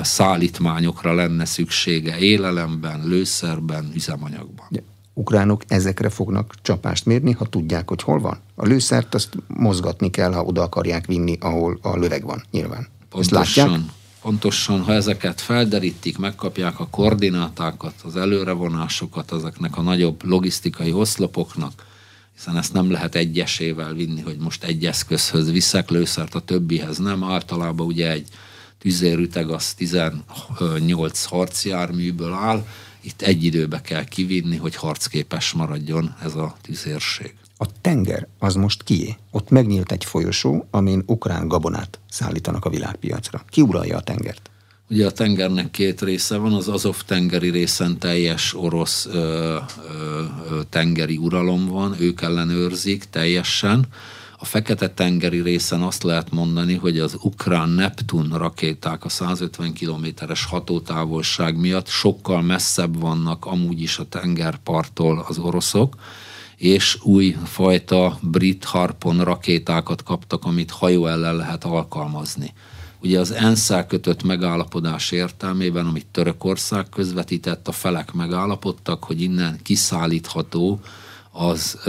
Speaker 2: szállítmányokra lenne szüksége élelemben, lőszerben, üzemanyagban. De
Speaker 1: ukránok ezekre fognak csapást mérni, ha tudják, hogy hol van? A lőszert azt mozgatni kell, ha oda akarják vinni, ahol a löveg van, nyilván.
Speaker 2: Pontosan, Ezt látják? pontosan, ha ezeket felderítik, megkapják a koordinátákat, az előrevonásokat ezeknek a nagyobb logisztikai oszlopoknak, hiszen ezt nem lehet egyesével vinni, hogy most egy eszközhöz viszek lőszert, a többihez nem. Általában ugye egy tüzérüteg az 18 harcjárműből áll, itt egy időbe kell kivinni, hogy harcképes maradjon ez a tüzérség.
Speaker 1: A tenger az most kié? Ott megnyílt egy folyosó, amin ukrán gabonát szállítanak a világpiacra. Ki uralja a tengert?
Speaker 2: Ugye a tengernek két része van, az Azov tengeri részen teljes orosz ö, ö, tengeri uralom van, ők ellenőrzik teljesen, a Fekete-tengeri részen azt lehet mondani, hogy az ukrán Neptun rakéták a 150 kilométeres hatótávolság miatt sokkal messzebb vannak amúgy is a tengerparttól az oroszok, és új fajta brit harpon rakétákat kaptak, amit hajó ellen lehet alkalmazni. Ugye az ensz kötött megállapodás értelmében, amit Törökország közvetített, a felek megállapodtak, hogy innen kiszállítható az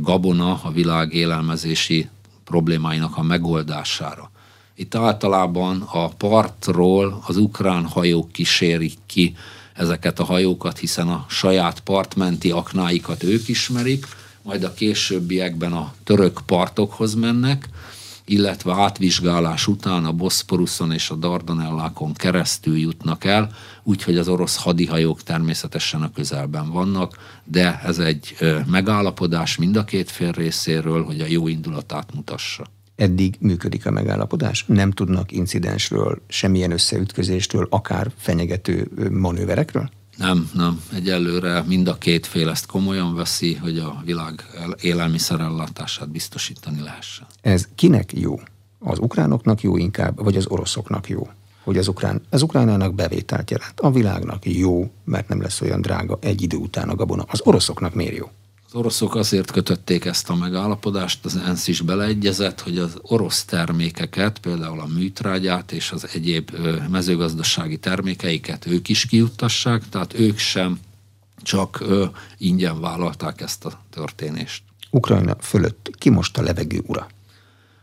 Speaker 2: gabona a világ élelmezési problémáinak a megoldására. Itt általában a partról az ukrán hajók kísérik ki ezeket a hajókat, hiszen a saját partmenti aknáikat ők ismerik, majd a későbbiekben a török partokhoz mennek, illetve átvizsgálás után a Boszporuszon és a Dardanellákon keresztül jutnak el, úgyhogy az orosz hadihajók természetesen a közelben vannak, de ez egy megállapodás mind a két fél részéről, hogy a jó indulatát mutassa.
Speaker 1: Eddig működik a megállapodás? Nem tudnak incidensről, semmilyen összeütközéstől, akár fenyegető manőverekről?
Speaker 2: Nem, nem. Egyelőre mind a két fél ezt komolyan veszi, hogy a világ élelmiszerellátását biztosítani lehessen.
Speaker 1: Ez kinek jó? Az ukránoknak jó inkább, vagy az oroszoknak jó? Hogy az, ukrán, az ukránának bevételt jelent. A világnak jó, mert nem lesz olyan drága egy idő után a gabona. Az oroszoknak miért jó?
Speaker 2: Oroszok azért kötötték ezt a megállapodást, az ENSZ is beleegyezett, hogy az orosz termékeket, például a műtrágyát és az egyéb mezőgazdasági termékeiket ők is kiuttassák, tehát ők sem csak ingyen vállalták ezt a történést.
Speaker 1: Ukrajna fölött ki most a levegő ura?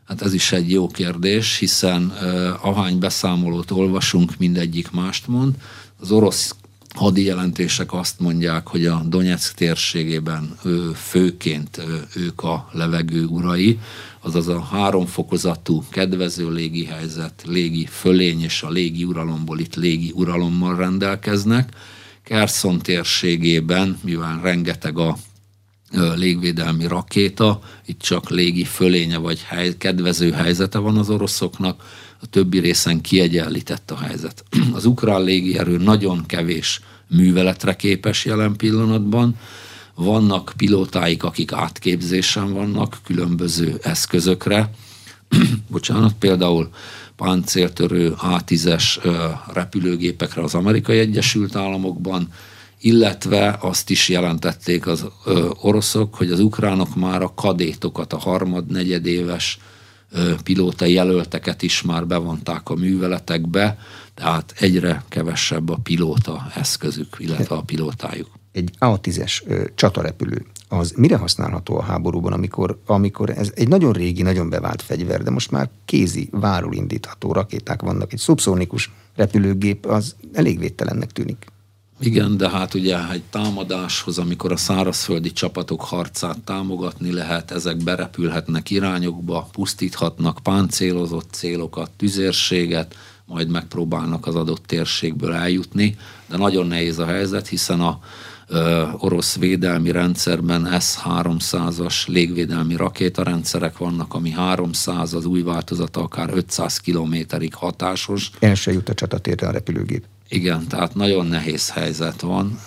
Speaker 2: Hát ez is egy jó kérdés, hiszen uh, ahány beszámolót olvasunk, mindegyik mást mond. Az orosz hadi jelentések azt mondják, hogy a Donetsk térségében főként ők a levegő urai, azaz a háromfokozatú kedvező légi helyzet, légi fölény és a légi uralomból itt légi uralommal rendelkeznek. Kerszon térségében, mivel rengeteg a légvédelmi rakéta, itt csak légi fölénye vagy hely, kedvező helyzete van az oroszoknak, a többi részen kiegyenlített a helyzet. Az ukrán légierő nagyon kevés műveletre képes jelen pillanatban, vannak pilótáik, akik átképzésen vannak különböző eszközökre, bocsánat, például páncéltörő A10-es repülőgépekre az amerikai Egyesült Államokban, illetve azt is jelentették az oroszok, hogy az ukránok már a kadétokat, a harmad, negyedéves pilóta jelölteket is már bevonták a műveletekbe, tehát egyre kevesebb a pilóta eszközük, illetve a pilótájuk.
Speaker 1: Egy A10-es csatarepülő, az mire használható a háborúban, amikor, amikor ez egy nagyon régi, nagyon bevált fegyver, de most már kézi, várul indítható rakéták vannak, egy szubszónikus repülőgép, az elég védtelennek tűnik.
Speaker 2: Igen, de hát ugye egy támadáshoz, amikor a szárazföldi csapatok harcát támogatni lehet, ezek berepülhetnek irányokba, pusztíthatnak páncélozott célokat, tüzérséget, majd megpróbálnak az adott térségből eljutni, de nagyon nehéz a helyzet, hiszen a ö, orosz védelmi rendszerben S-300-as légvédelmi rakétarendszerek vannak, ami 300, az új változata akár 500 kilométerig hatásos.
Speaker 1: El se jut a csatatérre a repülőgép.
Speaker 2: Igen, tehát nagyon nehéz helyzet van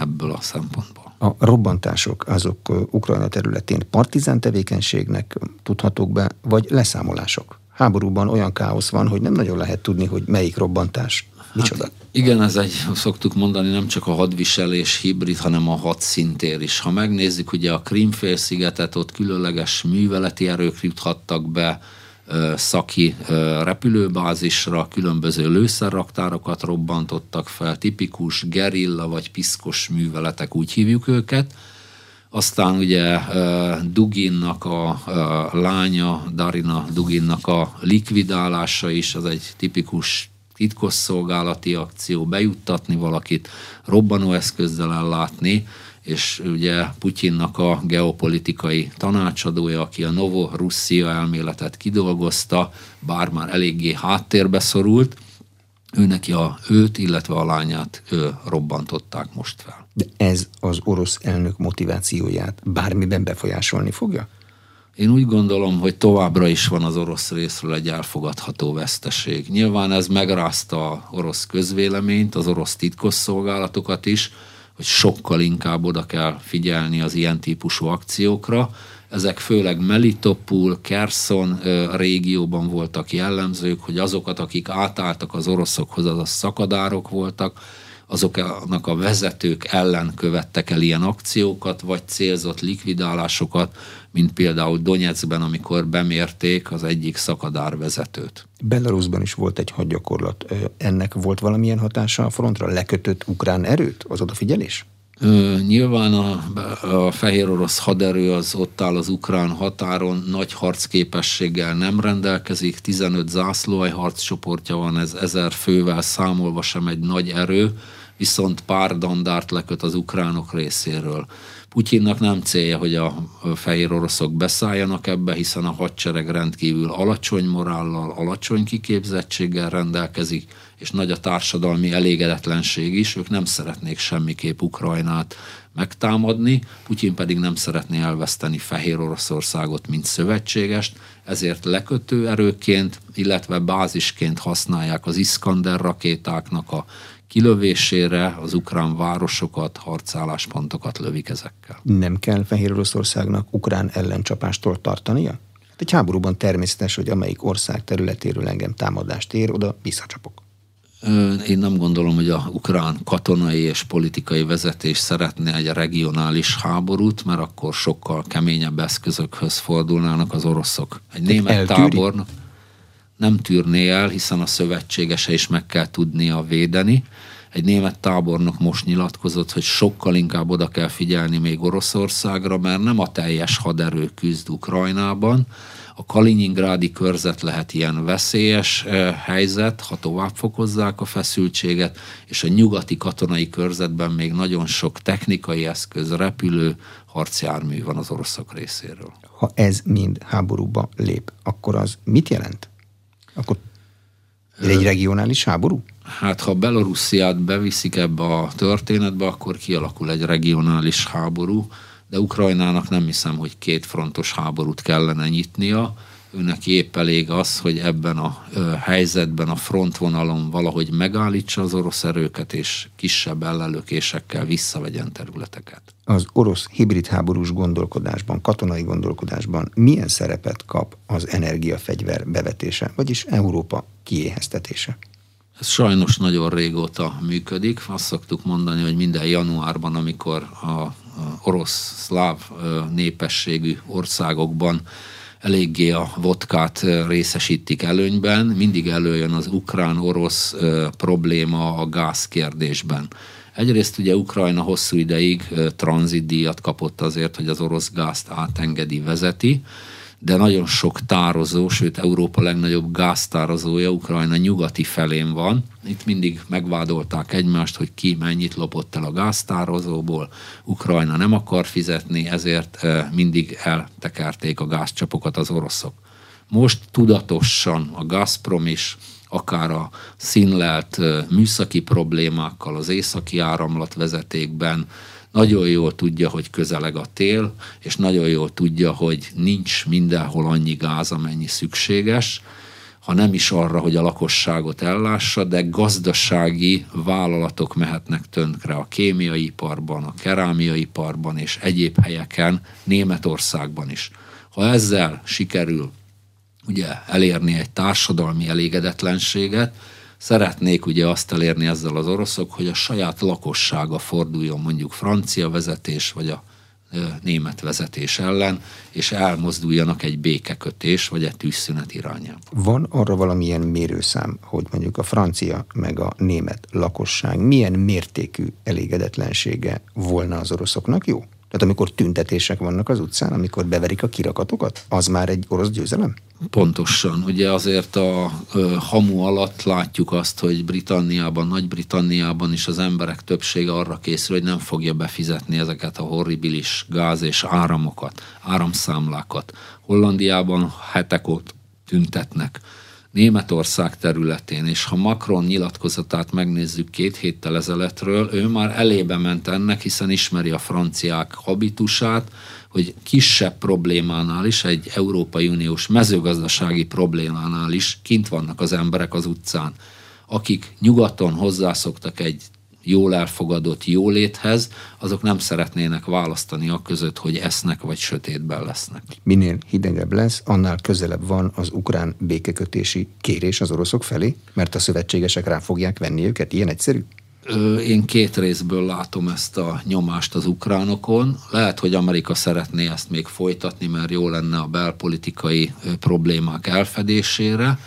Speaker 2: ebből a szempontból.
Speaker 1: A robbantások azok Ukrajna területén partizán tevékenységnek tudhatók be, vagy leszámolások? Háborúban olyan káosz van, hogy nem nagyon lehet tudni, hogy melyik robbantás Micsoda? Hát
Speaker 2: igen, ez egy, szoktuk mondani, nem csak a hadviselés hibrid, hanem a hadszintér is. Ha megnézzük, ugye a Krímfélszigetet, ott különleges műveleti erők juthattak be, szaki repülőbázisra, különböző lőszerraktárokat robbantottak fel, tipikus gerilla vagy piszkos műveletek, úgy hívjuk őket. Aztán ugye Duginnak a lánya, Darina Duginnak a likvidálása is, az egy tipikus titkosszolgálati akció, bejuttatni valakit, robbanóeszközzel ellátni, és ugye Putyinnak a geopolitikai tanácsadója, aki a Novo Russia elméletet kidolgozta, bár már eléggé háttérbe szorult, ő neki a őt, illetve a lányát ő robbantották most fel.
Speaker 1: De ez az orosz elnök motivációját bármiben befolyásolni fogja?
Speaker 2: Én úgy gondolom, hogy továbbra is van az orosz részről egy elfogadható veszteség. Nyilván ez megrázta a orosz közvéleményt, az orosz titkosszolgálatokat is, hogy sokkal inkább oda kell figyelni az ilyen típusú akciókra. Ezek főleg Melitopul, Kerson régióban voltak jellemzők, hogy azokat, akik átálltak az oroszokhoz, az a szakadárok voltak, azoknak a vezetők ellen követtek el ilyen akciókat, vagy célzott likvidálásokat, mint például Donetskben, amikor bemérték az egyik szakadár vezetőt.
Speaker 1: Belarusban is volt egy hadgyakorlat. Ennek volt valamilyen hatása a frontra? Lekötött ukrán erőt? Az odafigyelés?
Speaker 2: Nyilván a, a fehér orosz haderő az ott áll az ukrán határon, nagy harcképességgel nem rendelkezik, 15 zászlóaj harccsoportja van, ez ezer fővel számolva sem egy nagy erő, viszont pár dandárt leköt az ukránok részéről. Putyinnak nem célja, hogy a fehér oroszok beszálljanak ebbe, hiszen a hadsereg rendkívül alacsony morállal, alacsony kiképzettséggel rendelkezik, és nagy a társadalmi elégedetlenség is, ők nem szeretnék semmiképp Ukrajnát megtámadni, Putyin pedig nem szeretné elveszteni Fehér Oroszországot, mint szövetségest, ezért lekötő erőként, illetve bázisként használják az Iskander rakétáknak a kilövésére az ukrán városokat, harcálláspontokat lövik ezekkel.
Speaker 1: Nem kell Fehér Oroszországnak ukrán ellencsapástól tartania? Hát egy háborúban természetes, hogy amelyik ország területéről engem támadást ér, oda visszacsapok.
Speaker 2: Én nem gondolom, hogy a ukrán katonai és politikai vezetés szeretne egy regionális háborút, mert akkor sokkal keményebb eszközökhöz fordulnának az oroszok. Egy német eltűri? tábornok nem tűrné el, hiszen a szövetségese is meg kell tudnia védeni. Egy német tábornok most nyilatkozott, hogy sokkal inkább oda kell figyelni még Oroszországra, mert nem a teljes haderő küzd Ukrajnában. A Kaliningrádi körzet lehet ilyen veszélyes eh, helyzet, ha tovább fokozzák a feszültséget, és a nyugati katonai körzetben még nagyon sok technikai eszköz, repülő, harcjármű van az oroszok részéről.
Speaker 1: Ha ez mind háborúba lép, akkor az mit jelent? Akkor egy regionális háború?
Speaker 2: Hát ha Belorussziát beviszik ebbe a történetbe, akkor kialakul egy regionális háború, de Ukrajnának nem hiszem, hogy két frontos háborút kellene nyitnia. Őnek épp elég az, hogy ebben a helyzetben a frontvonalon valahogy megállítsa az orosz erőket, és kisebb ellenlökésekkel visszavegyen területeket.
Speaker 1: Az orosz hibrid háborús gondolkodásban, katonai gondolkodásban milyen szerepet kap az energiafegyver bevetése, vagyis Európa kiéheztetése?
Speaker 2: Ez sajnos nagyon régóta működik. Azt szoktuk mondani, hogy minden januárban, amikor a orosz-szláv népességű országokban eléggé a vodkát részesítik előnyben, mindig előjön az ukrán-orosz probléma a gázkérdésben. Egyrészt ugye Ukrajna hosszú ideig tranzitdíjat kapott azért, hogy az orosz gázt átengedi, vezeti, de nagyon sok tározó, sőt Európa legnagyobb gáztározója Ukrajna nyugati felén van. Itt mindig megvádolták egymást, hogy ki mennyit lopott el a gáztározóból. Ukrajna nem akar fizetni, ezért mindig eltekerték a gázcsapokat az oroszok. Most tudatosan a Gazprom is akár a színlelt műszaki problémákkal az északi áramlatvezetékben, nagyon jól tudja, hogy közeleg a tél, és nagyon jól tudja, hogy nincs mindenhol annyi gáz, amennyi szükséges, ha nem is arra, hogy a lakosságot ellássa, de gazdasági vállalatok mehetnek tönkre a kémiai iparban, a kerámiai iparban és egyéb helyeken, Németországban is. Ha ezzel sikerül ugye elérni egy társadalmi elégedetlenséget, Szeretnék ugye azt elérni ezzel az oroszok, hogy a saját lakossága forduljon mondjuk francia vezetés, vagy a német vezetés ellen, és elmozduljanak egy békekötés, vagy egy tűzszünet irányába.
Speaker 1: Van arra valamilyen mérőszám, hogy mondjuk a francia meg a német lakosság milyen mértékű elégedetlensége volna az oroszoknak jó? Tehát amikor tüntetések vannak az utcán, amikor beverik a kirakatokat, az már egy orosz győzelem?
Speaker 2: Pontosan. Ugye azért a ö, hamu alatt látjuk azt, hogy Britanniában, Nagy-Britanniában is az emberek többsége arra készül, hogy nem fogja befizetni ezeket a horribilis gáz és áramokat, áramszámlákat. Hollandiában hetek ott tüntetnek. Németország területén, és ha Macron nyilatkozatát megnézzük két héttel ezeletről, ő már elébe ment ennek, hiszen ismeri a franciák habitusát, hogy kisebb problémánál is, egy Európai Uniós mezőgazdasági problémánál is kint vannak az emberek az utcán, akik nyugaton hozzászoktak egy jól elfogadott jóléthez, azok nem szeretnének választani a között, hogy esznek vagy sötétben lesznek.
Speaker 1: Minél hidegebb lesz, annál közelebb van az ukrán békekötési kérés az oroszok felé, mert a szövetségesek rá fogják venni őket. Ilyen egyszerű?
Speaker 2: Én két részből látom ezt a nyomást az ukránokon. Lehet, hogy Amerika szeretné ezt még folytatni, mert jó lenne a belpolitikai problémák elfedésére,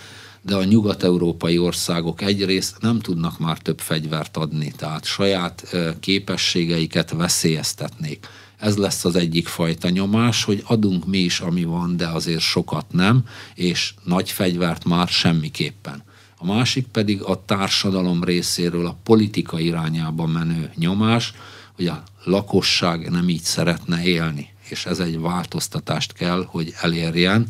Speaker 2: de a nyugat-európai országok egyrészt nem tudnak már több fegyvert adni, tehát saját képességeiket veszélyeztetnék. Ez lesz az egyik fajta nyomás, hogy adunk mi is, ami van, de azért sokat nem, és nagy fegyvert már semmiképpen. A másik pedig a társadalom részéről a politika irányába menő nyomás, hogy a lakosság nem így szeretne élni, és ez egy változtatást kell, hogy elérjen,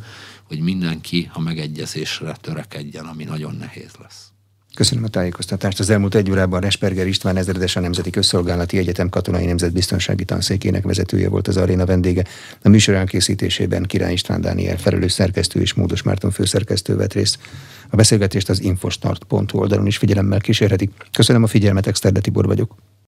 Speaker 2: hogy mindenki a megegyezésre törekedjen, ami nagyon nehéz lesz.
Speaker 1: Köszönöm a tájékoztatást. Az elmúlt egy órában Resperger István ezredes a Nemzeti Közszolgálati Egyetem Katonai Nemzetbiztonsági Tanszékének vezetője volt az aréna vendége. A műsor elkészítésében Király István Dániel felelős szerkesztő és Módos Márton főszerkesztő vett részt. A beszélgetést az infostart.hu oldalon is figyelemmel kísérhetik. Köszönöm a figyelmet, Exterde Tibor vagyok.